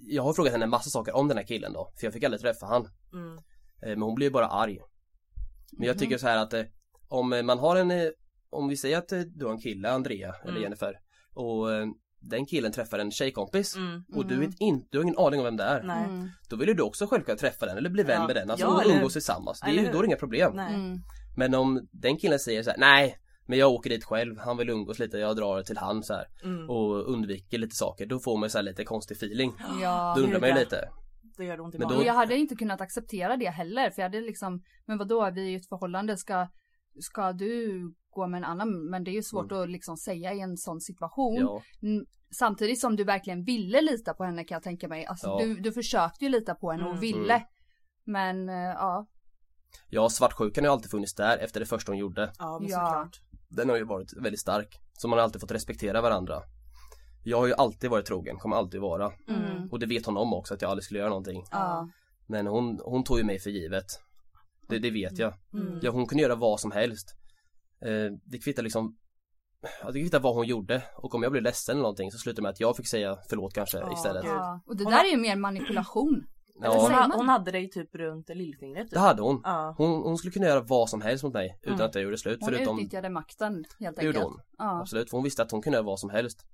jag har frågat henne en massa saker om den här killen då. För jag fick aldrig träffa han. Mm. Eh, men hon blir ju bara arg. Men jag Mhm. tycker så här att eh, om man har en, om vi säger att du har en kille, Andrea eller Mm. Jennifer. Och den killen träffar en tjejkompis. Mm. Och du vet inte, du har ingen aning om vem det är. Nej. Mm. Då vill ju du också självklart träffa den eller bli vän Ja. med den. Alltså Ja, eller umgås tillsammans. Det är ju, då är det inga problem. Nej. Mm. Men om den killen säger så här, nej men jag åker dit själv, han vill umgås lite, jag drar till han så här Mm. och undviker lite saker, då får man så här lite konstig feeling. Ja. Då undrar man ju lite. Då gör det ont i Men då- jag hade inte kunnat acceptera det heller för jag hade liksom, men vadå, vi är ju ett förhållande, ska, ska du gå med en annan, men det är ju svårt att liksom säga i en sån situation. Mm. Ja, Mm, Samtidigt som du verkligen ville lita på henne kan jag tänka mig. Alltså Ja. du, du försökte ju lita på henne och Mm. ville. Mm. Men eh, ja. ja svartsjukan har ju alltid funnits där efter det första hon gjorde. Ja, men Ja. såklart. Den har ju varit väldigt stark. Så man har alltid fått respektera varandra. Jag har ju alltid varit trogen, kommer alltid vara. Mm. Och det vet hon om också, att jag aldrig skulle göra någonting. Ja. Men hon, hon tog ju mig för givet. Det, det vet jag. Mm. Ja, hon kunde göra vad som helst. Eh, det kvittar liksom det kvittar vad hon gjorde och om jag blev ledsen eller någonting så slutade det med att jag fick säga förlåt kanske Ja, istället. ja. Och det Hon där är ju mer manipulation. Hon, Ja, man? hon hade dig typ runt lillfingret typ. det hade hon. Ja. hon. Hon skulle kunna göra vad som helst mot mig utan Mm. att jag gjorde slut Hon förutom utnyttjade makten helt Det enkelt. hon. Ja. Absolut, för hon visste att hon kunde göra vad som helst.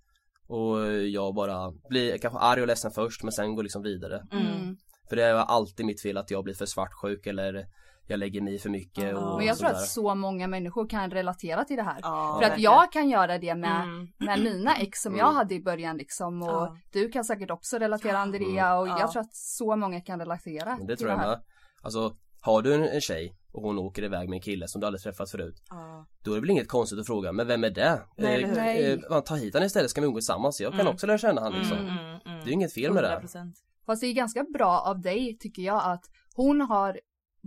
Och jag bara blir kanske arg och ledsen först men sen går liksom vidare. Mm. För det är alltid mitt fel att jag blir för svartsjuk eller jag lägger mig för mycket och Men jag tror att så många människor kan relatera till det här. Ja, För att jag kan göra det med, Mm. med mina ex som jag hade i början liksom och Ja. du kan säkert också relatera Andrea och Ja. jag tror att så många kan relatera Men det tror jag med. Alltså, har du en, en tjej och hon åker iväg med en kille som du aldrig träffat förut Ja. Då är det väl inget konstigt att fråga, men vem är det? Nej, hur? Nej. eh, ta hit han istället, ska vi umgås tillsammans? Jag kan också lära känna liksom Mm, mm, mm. Det är inget fel med det 100%. Fast det är ganska bra av dig tycker jag att hon har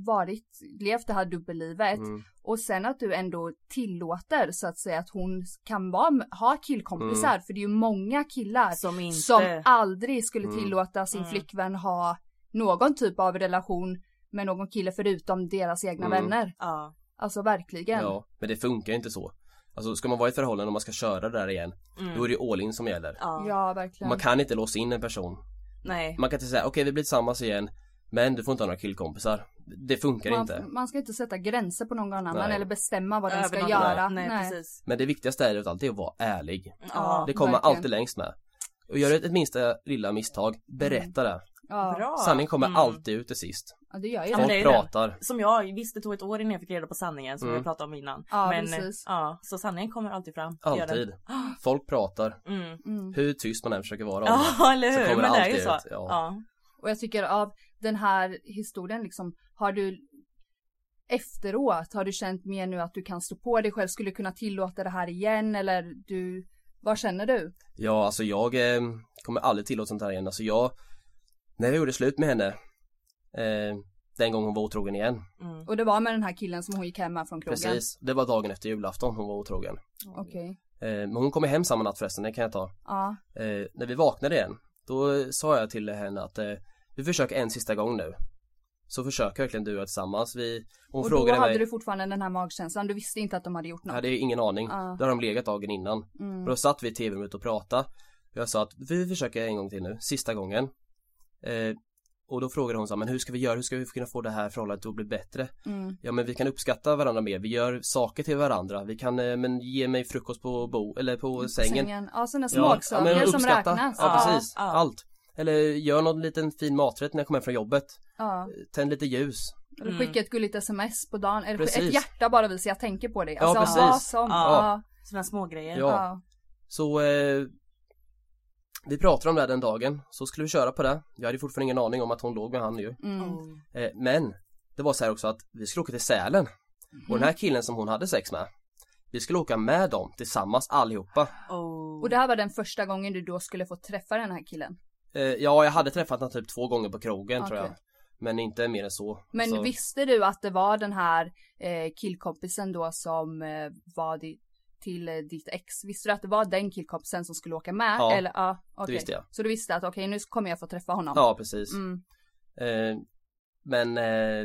varit, levt det här dubbellivet Mm. och sen att du ändå tillåter så att säga att hon kan vara, ha killkompisar Mm. för det är ju många killar Som inte... som aldrig skulle Mm. tillåta sin Mm. flickvän ha någon typ av relation med någon kille förutom deras egna Mm. vänner. Ja. Alltså verkligen. Ja, men det funkar ju inte så Alltså ska man vara i ett förhållande och man ska köra det där igen Mm. Då är det ju all in som gäller Ja. Ja, verkligen. Man kan inte låsa in en person Nej. Man kan inte säga okej vi blir tillsammans igen Men du får inte ha några killkompisar Det funkar man, inte man ska inte sätta gränser på någon annan Nej. eller bestämma vad den Över ska någon- göra. Nej, precis. Men det viktigaste är ju alltid att vara ärlig Ja. Det kommer verkligen. alltid längst med Och gör du ett minsta lilla misstag, berätta det Ja. Bra. Sanningen kommer Mm. alltid ut till sist ja, det gör ju Folk är det. pratar Som jag, visst det tog ett år innan jag fick reda på sanningen som Mm. vi pratade om innan. Ja, men precis. ja, så sanningen kommer alltid fram. Alltid den. Folk pratar Mm. Mm. Hur tyst man än försöker vara Ja, eller Så hur? kommer Men det det är ju alltid så. ut, ja. Ja. Och jag tycker av den här historien liksom, har du efteråt, har du känt mer nu att du kan stå på dig själv, skulle kunna tillåta det här igen eller du, vad känner du? Ja, alltså jag eh, kommer aldrig tillåta sånt här igen. Alltså jag, när jag gjorde slut med henne, eh, den gången hon var otrogen igen. Mm. Och det var med den här killen som hon gick hem med från krogen? Precis, det var dagen efter julafton hon var otrogen. Okej. Eh, men hon kom hem samma natt förresten, det kan jag ta. Ja. Eh, när vi vaknade igen, då eh, sa jag till henne att vi försöker en sista gång nu. Så försöker verkligen du och jag tillsammans. Vi, hon och då hade mig, du fortfarande den här magkänslan, du visste inte att de hade gjort jag något? hade ingen aning. Ja. Då hade de legat dagen innan. Mm. Och då satt vi i tv-rummet och pratade. Jag sa att vi försöker en gång till nu, sista gången. Eh, och då frågade hon så här, men hur ska vi göra, hur ska vi kunna få det här förhållandet att bli bättre? Mm. Ja men vi kan uppskatta varandra mer, vi gör saker till varandra, vi kan, eh, men ge mig frukost på bo, eller på sängen. Ja, sådana Ja, småsaker men som räknas. Ja precis, Ja. allt. Eller gör någon liten fin maträtt när jag kommer hem från jobbet. Ja. Tänd lite ljus. Eller Mm. skicka ett gulligt sms på dagen, eller Precis. ett hjärta bara visa jag tänker på dig. Ja, Alltså precis. vad som. Ja. Ja. Sådana små grejer. Ja. Ja. Så eh, vi pratade om det här den dagen, så skulle vi köra på det. Jag hade fortfarande ingen aning om att hon låg med han ju. Mm. Eh, men det var så här också att vi skulle åka till Sälen. Och den här killen som hon hade sex med, vi skulle åka med dem tillsammans allihopa. Oh. Och det här var den första gången du då skulle få träffa den här killen. Eh, ja, jag hade träffat honom typ två gånger på krogen tror jag. Men inte mer än så. Men så, visste du att det var den här eh, killkompisen då som eh, var di- till eh, ditt ex? Visste du att det var den killkompisen som skulle åka med? Ja, Eller, ja okej. visste jag. Så du visste att okej nu kommer jag få träffa honom? Ja, precis. Mm. Men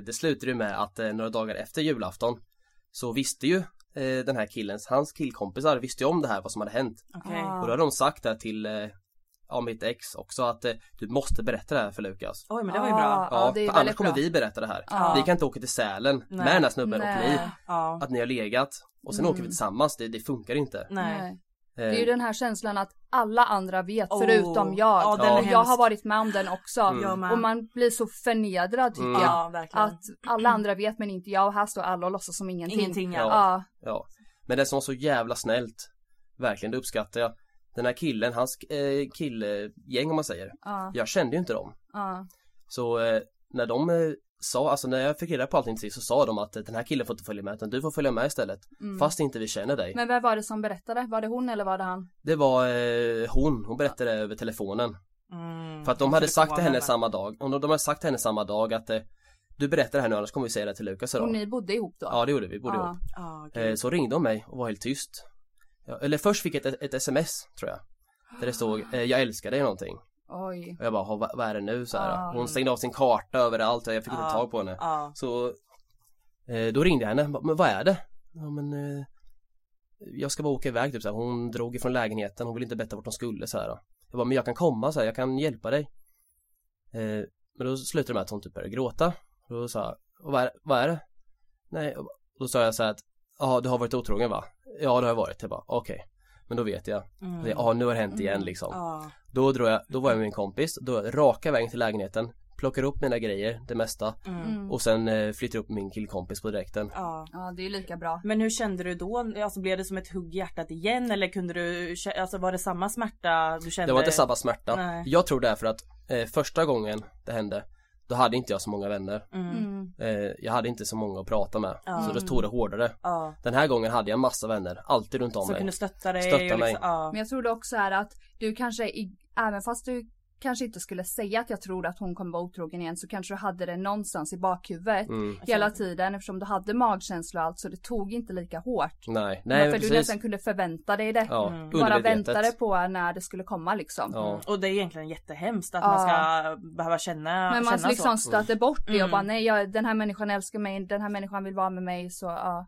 det slutade ju med att några dagar efter julafton så visste ju den här killens, hans killkompisar visste ju om det här vad som hade hänt. Okej. Ah. Och då hade de sagt det till ja, mitt ex också att eh, du måste berätta det här för Lukas. Oj men det var ju bra. Ja, det är för annars kommer bra. vi berätta det här. Ja. Vi kan inte åka till Sälen Nej. med den här snubben och Nej. ni. Ja. Att ni har legat och sen Mm. åker vi tillsammans, det, det funkar inte. Nej. Eh, Det är ju den här känslan att alla andra vet Oh. förutom jag. Ja, är och jag har varit med om den också. Mm. Och man blir så förnedrad tycker Mm. jag. Ja. Att alla andra vet men inte jag och här står alla och låtsas som ingenting. Ingenting ja. Ja. Ja. Ja. Men det som var så jävla snällt Verkligen, det uppskattar jag Den här killen, hans eh, killgäng om man säger Ja. Jag kände ju inte dem Ja. Så eh, när de eh, sa, alltså när jag fick reda på allting till sist så sa de att eh, den här killen får inte följa med utan du får följa med istället Mm. Fast inte vi känner dig Men vem var det som berättade? Var det hon eller var det han? Det var eh, hon, hon berättade över telefonen Mm. För att de hade sagt till henne samma dag, och de, de hade sagt till henne samma dag att eh, Du berättar det här nu annars kommer vi säga det till Lukas Och idag ni bodde ihop då? Ja det gjorde vi, bodde Ja. ihop Ja, gud. Eh, Så ringde hon mig och var helt tyst ja, Eller först fick jag ett, ett sms tror jag Där det stod eh, jag älskar dig någonting Oj. Och jag bara, "Ha, vad, vad är det nu så här? Ah. Hon stängde av sin karta överallt och jag fick inte Ja. tag på henne Ja. Så eh, Då ringde jag henne, men vad är det? Ja men eh, Jag ska bara åka iväg typ så här. Hon drog ifrån lägenheten, hon ville inte berätta vart hon skulle så här. Jag bara, men jag kan komma så här, jag kan hjälpa dig eh, Men då slutade det med att hon typ började gråta och då sa jag, "Och vad är, vad är det? Nej, och då sa jag så här att Ja, du har varit otrogen va? Ja, det har jag varit. Jag bara, okej. Men då vet jag. Ja, nu har det hänt igen liksom. Ja. Då drog jag, då var jag med min kompis, då raka vägen till lägenheten, plockar upp mina grejer, det mesta Mm. och sen eh, flyttar upp min killkompis på direkten. Ja. Ja, det är lika bra. Men hur kände du då? Alltså blev det som ett hugg i hjärtat igen eller kunde du, alltså var det samma smärta du kände? Det var inte samma smärta. Nej. Jag tror därför att eh, första gången det hände då hade inte jag så många vänner. Mm. Eh, jag hade inte så många att prata med. Ja. Så då tog det hårdare. Ja. Den här gången hade jag massa vänner, alltid runt om Som mig. kunde stötta dig Stötta mig. liksom, ja. Men jag tror det också är att du kanske, även fast du kanske inte skulle säga att jag tror att hon kommer vara otrogen igen så kanske du hade det någonstans i bakhuvudet Mm. hela tiden eftersom du hade magkänsla och allt så det tog inte lika hårt. Nej, Nej, nej för precis. du nästan kunde förvänta dig det. Ja, Mm. Bara väntade på när det skulle komma liksom. Ja. Och det är egentligen jättehemskt att Ja. man ska behöva känna, Men man känna liksom så. stöter bort det och Mm. bara nej jag, den här människan älskar mig, den här människan vill vara med mig så ja.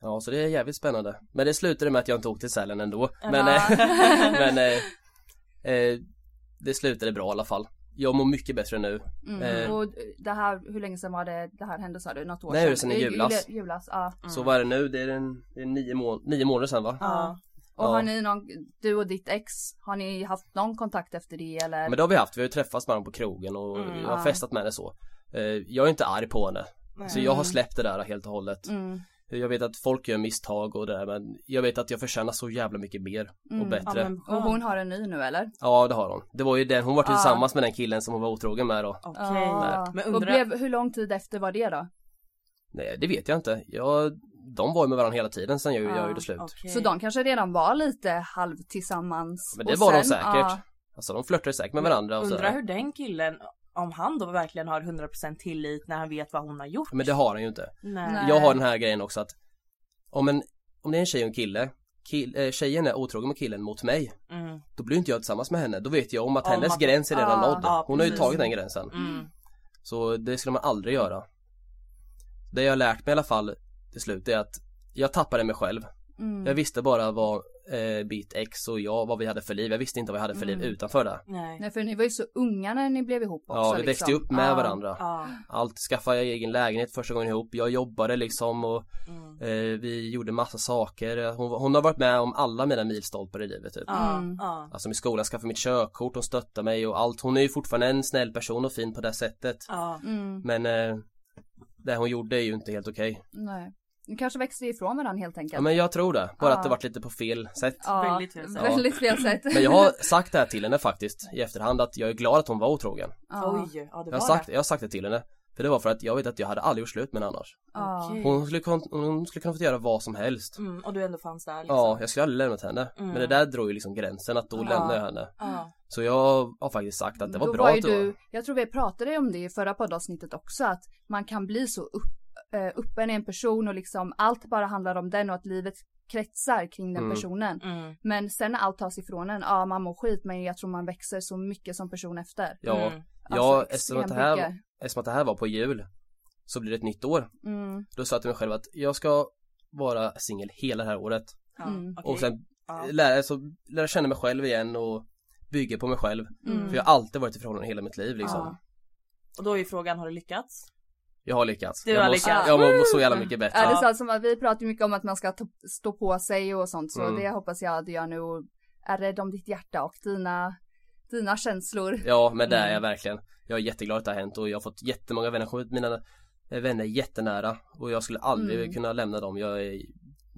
Ja, så det är jävligt spännande. Men det slutade med att jag inte åkte till Sälen ändå. Men, Ja. eh, men eh, eh, det slutade bra i alla fall. Jag mår mycket bättre nu. Mm. Eh. Och det här, hur länge sedan var det det här hände sa du? Något år Nej, det är sedan i I- julas. Julas ja. Så vad är det nu? Det är, en, det är nio, må- nio månader sedan va? Ja. Och Ja. har ni någon, du och ditt ex, har ni haft någon kontakt efter det eller? Men det har vi haft, vi har ju träffats med honom på krogen och Mm, jag har ja. festat med henne så. Eh, jag är inte arg på henne. Så jag har släppt det där helt och hållet. Mm. Jag vet att folk gör misstag och det där men jag vet att jag förtjänar så jävla mycket mer och Mm. bättre. Ja, Ja, men Och hon har en ny nu eller? det har hon. Det var ju den, hon var Ja. tillsammans med den killen som hon var otrogen med då. Okej. Ja. Men Och undrar, blev, hur lång tid efter var det då? Nej det vet jag inte. Jag, de var ju med varandra hela tiden sen jag, jag Ja, gjorde slut. okej. Så de kanske redan var lite halv tillsammans? Men det Och var de sen, säkert. ja. Alltså de flörtade säkert med varandra och undrar hur den killen, om han då verkligen har 100% tillit när han vet vad hon har gjort. Men det har han ju inte. Nej. Jag har den här grejen också att om, en, om det är en tjej och en kille, kill, eh, tjejen är otrogen med killen mot mig, Mm. då blir inte jag tillsammans med henne. Då vet jag om att Om hennes att- gräns är redan Ja, nådd. ja, Hon har ju tagit den gränsen. Mm. Så det skulle man aldrig göra. Det jag har lärt mig i alla fall till slut är att jag tappade mig själv. Mm. Jag visste bara vad eh, mitt ex och jag, vad vi hade för liv. Jag visste inte vad jag hade för liv Mm. utanför det. Nej. Nej för ni var ju så unga när ni blev ihop också Ja, vi växte liksom. upp med Ja. varandra. Ja. Allt, skaffade egen lägenhet första gången ihop. Jag jobbade liksom och Mm. eh, vi gjorde massa saker. Hon, hon har varit med om alla mina milstolpar i livet typ. Mm. Alltså med skolan, skaffade mitt körkort, hon stöttar mig och allt. Hon är ju fortfarande en snäll person och fin på det sättet. Mm. Men eh, det hon gjorde är ju inte helt okej. Nej. Ni kanske växte ifrån varandra helt enkelt. Ja men jag tror det. Bara Ja. att det varit lite på fel sätt. Ja, Väldigt fel sätt. Väldigt fel sätt. Men jag har sagt det här till henne faktiskt i efterhand att jag är glad att hon var otrogen. ja. Oj, ja det Jag var har, sagt, det. jag har sagt det till henne. För det var för att jag vet att jag hade aldrig gjort slut med henne annars. Ja. Okej. Hon skulle, hon skulle kunna få göra vad som helst. Mm, och du ändå fanns där liksom. Ja, jag skulle aldrig lämnat henne. Mm. Men det där drog ju liksom gränsen att då Ja. lämnar jag henne. Ja. Så jag har faktiskt sagt att det var Då bra var att du, var. jag tror vi pratade om det i förra poddavsnittet också, att man kan bli så upp, eh, öppen i en person och liksom allt bara handlar om den och att livet kretsar kring den Mm. personen. Mm. Men sen när allt tas ifrån en, ja man mår skit men jag tror man växer så mycket som person efter. Ja, Mm. ja Alltså, eftersom, att det här, eftersom att det här var på jul så blir det ett nytt år. Mm. Då sa jag till mig själv att jag ska vara singel hela det här året. Mm. Och sen Ja. lära, alltså, lära känna mig själv igen och bygga på mig själv. Mm. För jag har alltid varit i förhållande hela mitt liv liksom. Ja. Och då är ju frågan, har du lyckats? Jag har lyckats. Du jag har mår, lyckats. Jag mår så jävla mycket bättre. Ja, det är som att vi pratar ju mycket om att man ska stå på sig och sånt så Mm. det hoppas jag att du gör nu och är rädd om ditt hjärta och dina, dina känslor. Ja, men det är Mm. jag verkligen. Jag är jätteglad att det har hänt och jag har fått jättemånga vänner. Mina eh, vänner är jättenära och jag skulle aldrig Mm. kunna lämna dem. Jag är,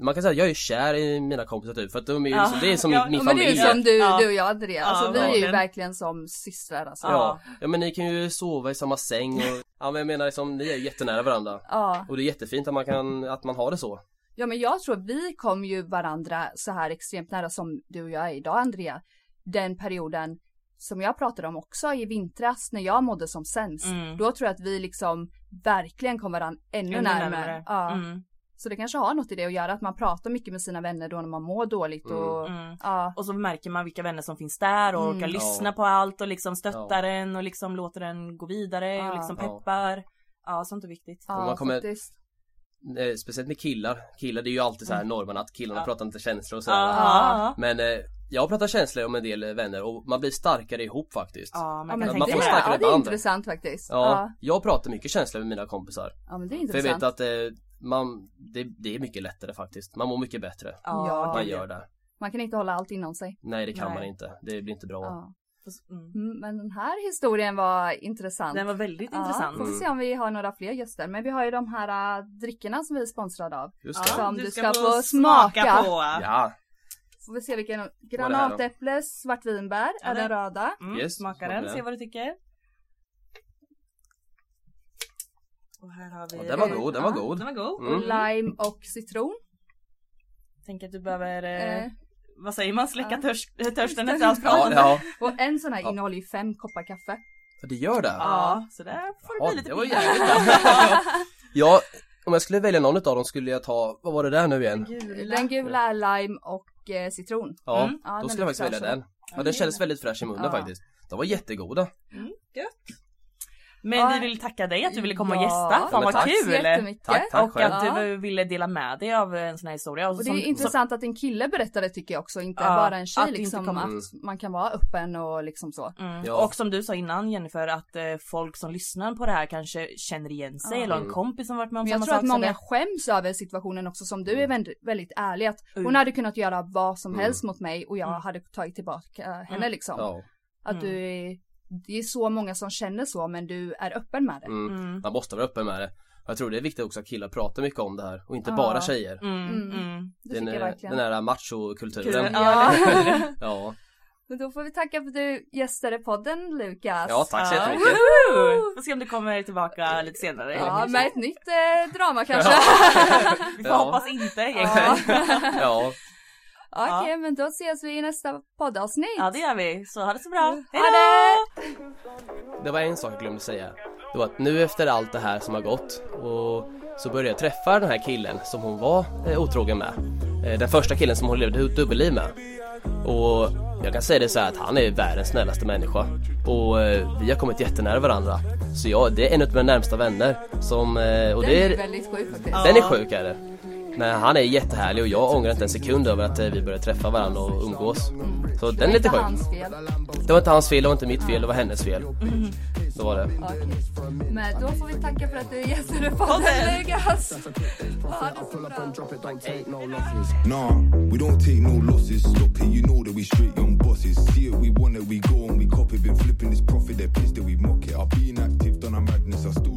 man kan säga att jag är kär i mina kompisar typ för att de är ju Ja. liksom, det är som Ja, min, Ja, men det är familj. ju som du, Ja. du och jag Andrea, alltså Ja, vi är ju verkligen. verkligen som systrar alltså. Ja. ja, men ni kan ju sova i samma säng och Ja men jag menar liksom, ni är ju jättenära varandra. Ja. Och det är jättefint att man kan, att man har det så. Ja men jag tror vi kom ju varandra så här extremt nära som du och jag är idag Andrea. Den perioden som jag pratade om också i vintras när jag mådde som sämst. Mm. Då tror jag att vi liksom verkligen kom varandra ännu, Ännu närmare. närmare. Ja. Mm. Så det kanske har något i det att göra att man pratar mycket med sina vänner då när man mår dåligt och Mm. ja. Och så märker man vilka vänner som finns där och Mm. orkar Ja. lyssna på allt och liksom stöttar Ja. en och liksom låter den gå vidare Ja. och liksom peppar. Ja, sånt är viktigt. ja man kommer- faktiskt. Eh, speciellt med killar. Killar det är ju alltid så här normen att killarna Ja. pratar inte känslor och sådär. Ja. Men eh, jag pratar känslor om en del vänner och man blir starkare ihop faktiskt. Ja, man men man det, får starkare ja, det är intressant faktiskt. Ja, Ja. jag pratar mycket känslor med mina kompisar. ja men det är För jag intressant. vet att eh, man, det, det är mycket lättare faktiskt. Man mår mycket bättre. Ja. Man gör det. Man kan inte hålla allt inom sig. Nej det kan Nej. man inte. Det blir inte bra. Ja. Mm. Mm, Men den här historien var intressant. Den var väldigt Ja, intressant. Får vi se om vi har några fler gäster. Men vi har ju de här äh, drickorna som vi är sponsrade av. Just det. Som du du ska ska, få smaka. smaka på. Ja, Får vi se vilken. Granatäpple, svartvinbär är Eller? den röda. Mm, Yes, smaka den. se vad du tycker. Och här har vi... Ja, den var god, den var Ja, god. Den var god. Mm. Och lime och citron. Tänker att du behöver, eh, Eh. vad säger man, släcka Ja. törst, törsten efter allt ja, prat. ja. Och en sån här innehåller ju fem koppar kaffe. det gör det. Ja, så där får det Ja, bli lite det var mer. jävligt bra. Ja, om jag skulle välja någon av dem skulle jag ta, vad var det där nu igen? Den gula är lime och eh, citron. Ja, Mm. Ja, då den skulle jag faktiskt luktar välja så. den. Ja, den kändes väldigt fräsch i munnen Ja. faktiskt. De var jättegoda. Men Ja. vi vill tacka dig att du ville komma och gästa. Fan vad tack. kul! Jättemycket. Tack, tack och att du ville dela med dig av en sån här historia. Och det är som- intressant att en kille berättade tycker jag också, inte Ja, bara en tjej att liksom. komma- Att man kan vara öppen och liksom så. Som, mm. Ja. Och som du sa innan Jennifer, att eh, folk som lyssnar på det här kanske känner igen sig Ja. eller har en kompis som varit med om Men jag samma tror sak. att många skäms över situationen också som du är väldigt, väldigt ärlig att hon Mm. hade kunnat göra vad som Mm. helst mot mig och jag Mm. hade tagit tillbaka henne Mm. liksom. Ja. Att Mm. du är, det är så många som känner så men du är öppen med det. Mm. Mm. Man måste vara öppen med det. Jag tror det är viktigt också att killar pratar mycket om det här och inte Ja. bara tjejer. Mm. Mm. Mm. Det Den, den här machokulturen. Kul. Ja. Ja. Ja. Men då får vi tacka för att du gästade podden Lukas. ja, tack så Ja. jättemycket. Woho! Får se om du kommer tillbaka lite senare. Ja, med ett nytt eh, drama kanske. Vi får Ja. hoppas inte egentligen. Ja, Okej, men då ses vi i nästa poddavsnitt. Ja det gör vi, så ha det så bra. Hej då! det! var en sak jag glömde säga. Det var att nu efter allt det här som har gått och så började jag träffa den här killen som hon var eh, otrogen med. Eh, den första killen som hon levde ett dubbelliv med. Och jag kan säga det så här att han är världens snällaste människa. Och eh, vi har kommit jättenära varandra. Så jag, det är en av mina närmsta vänner som, eh, och Den det är är, väldigt sjuk faktiskt. den är sjuk är det. Men han är jättehärlig och jag ångrar inte en sekund över att eh, vi började träffa varandra och umgås. Så den är lite sjuk. hans fel. Det var inte hans fel, det var inte mitt fel, det var hennes fel. Så var det. Okej. Men då får vi tacka för att du gästade podden Lukas. Ha det så bra. It. Nah, we don't take no losses. Stop here, you know that we straight young bosses. See it, we want it, we go and we copy. Been flipping this profit, they're pissed that we mock it. I've been active, done a madness. I still